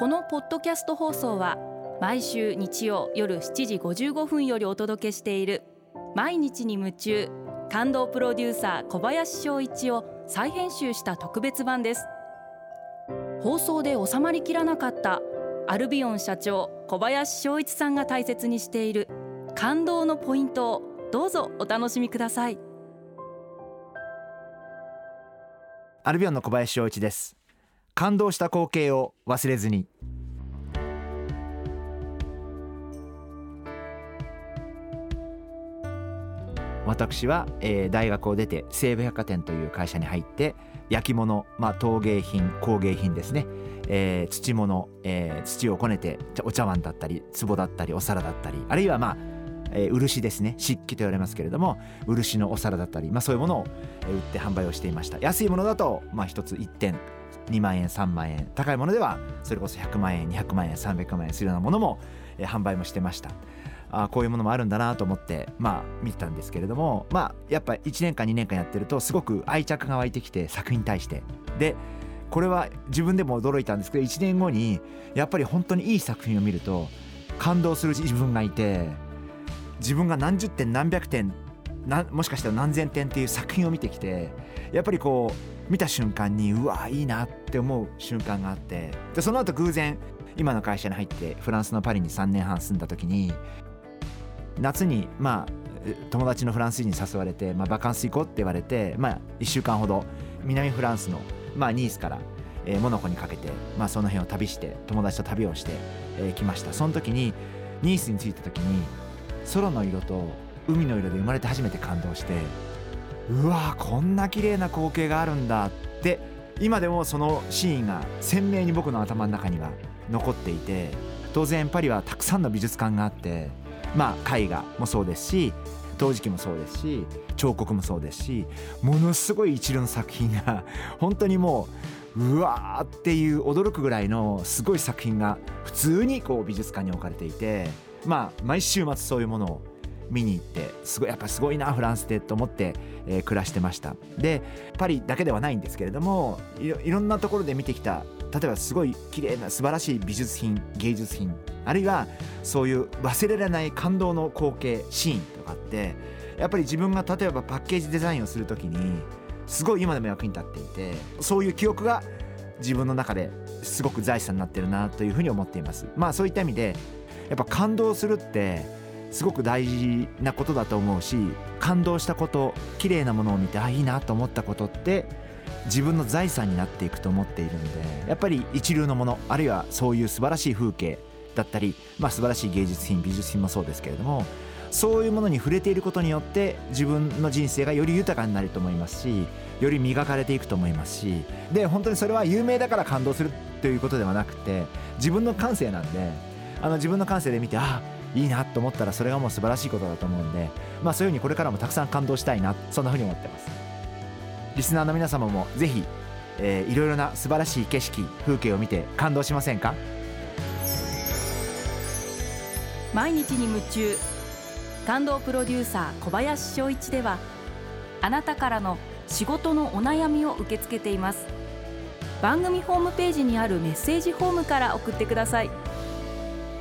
このポッドキャスト放送は毎週日曜夜7時55分よりお届けしている毎日に夢中感動プロデューサー小林翔一を再編集した特別版です。放送で収まりきらなかったアルビオン社長小林翔一さんが大切にしている感動のポイントをどうぞお楽しみください。アルビオンの小林翔一です。感動した光景を忘れずに。私は、えー、大学を出て西武百貨店という会社に入って焼き物、まあ、陶芸品工芸品ですね、えー、土物、えー、土をこねてお茶碗だったり壺だったりお皿だったりあるいはまあえー、漆ですね。漆器と言われますけれども漆のお皿だったり、まあ、そういうものを売って販売をしていました。安いものだと、まあ、1つ1点2万円3万円。高いものではそれこそ100万円200万円300万円するようなものも、えー、販売もしてました。あこういうものもあるんだなと思ってまあ見てたんですけれどもまあやっぱ1年間2年間やってるとすごく愛着が湧いてきて作品に対して。でこれは自分でも驚いたんですけど1年後にやっぱり本当にいい作品を見ると感動する自分がいて自分が何十点何百点もしかしたら何千点っていう作品を見てきてやっぱりこう見た瞬間にうわいいなって思う瞬間があってでその後偶然今の会社に入ってフランスのパリに3年半住んだ時に夏にまあ友達のフランス人に誘われて、まあ、バカンス行こうって言われて、まあ、1週間ほど南フランスの、まあ、ニースから、えー、モナコにかけて、まあ、その辺を旅して友達と旅をしてき、えー、ました。その時にニースに着いた時に空の色と海の色で生まれて初めて感動してうわこんな綺麗な光景があるんだって今でもそのシーンが鮮明に僕の頭の中には残っていて当然パリはたくさんの美術館があってまあ絵画もそうですし陶磁器もそうですし彫刻もそうですしものすごい一流の作品が 本当にもううわーっていう驚くぐらいのすごい作品が普通にこう美術館に置かれていてまあ毎週末そういうものを見に行ってすごいやっぱすごいなフランスでと思って、えー、暮らしてました。でパリだけではないんですけれどもいろんなところで見てきた例えばすごい綺麗な素晴らしい美術品芸術品あるいはそういう忘れられない感動の光景シーンとかってやっぱり自分が例えばパッケージデザインをする時にすごい今でも役に立っていてそういう記憶が自分の中ですごく財産になってるなというふうに思っています。まあそういった意味でやっぱ感動するってすごく大事なことだと思うし感動したこと綺麗なものを見てあいいなと思ったことって自分の財産になっていくと思っているんでやっぱり一流のものあるいはそういう素晴らしい風景だったり、まあ、素晴らしい芸術品美術品もそうですけれどもそういうものに触れていることによって自分の人生がより豊かになると思いますしより磨かれていくと思いますしで本当にそれは有名だから感動するということではなくて自分の感性なんであの自分の感性で見てあいいなと思ったらそれがもう素晴らしいことだと思うんで、まあ、そういうふうにこれからもたくさん感動したいなそんなふうに思ってます。リスナーの皆様もぜひ、えー、いろいろな素晴らしい景色風景を見て感動しませんか？毎日に夢中。感動プロデューサー小林翔一ではあなたからの仕事のお悩みを受け付けています。番組ホームページにあるメッセージフォームから送ってください。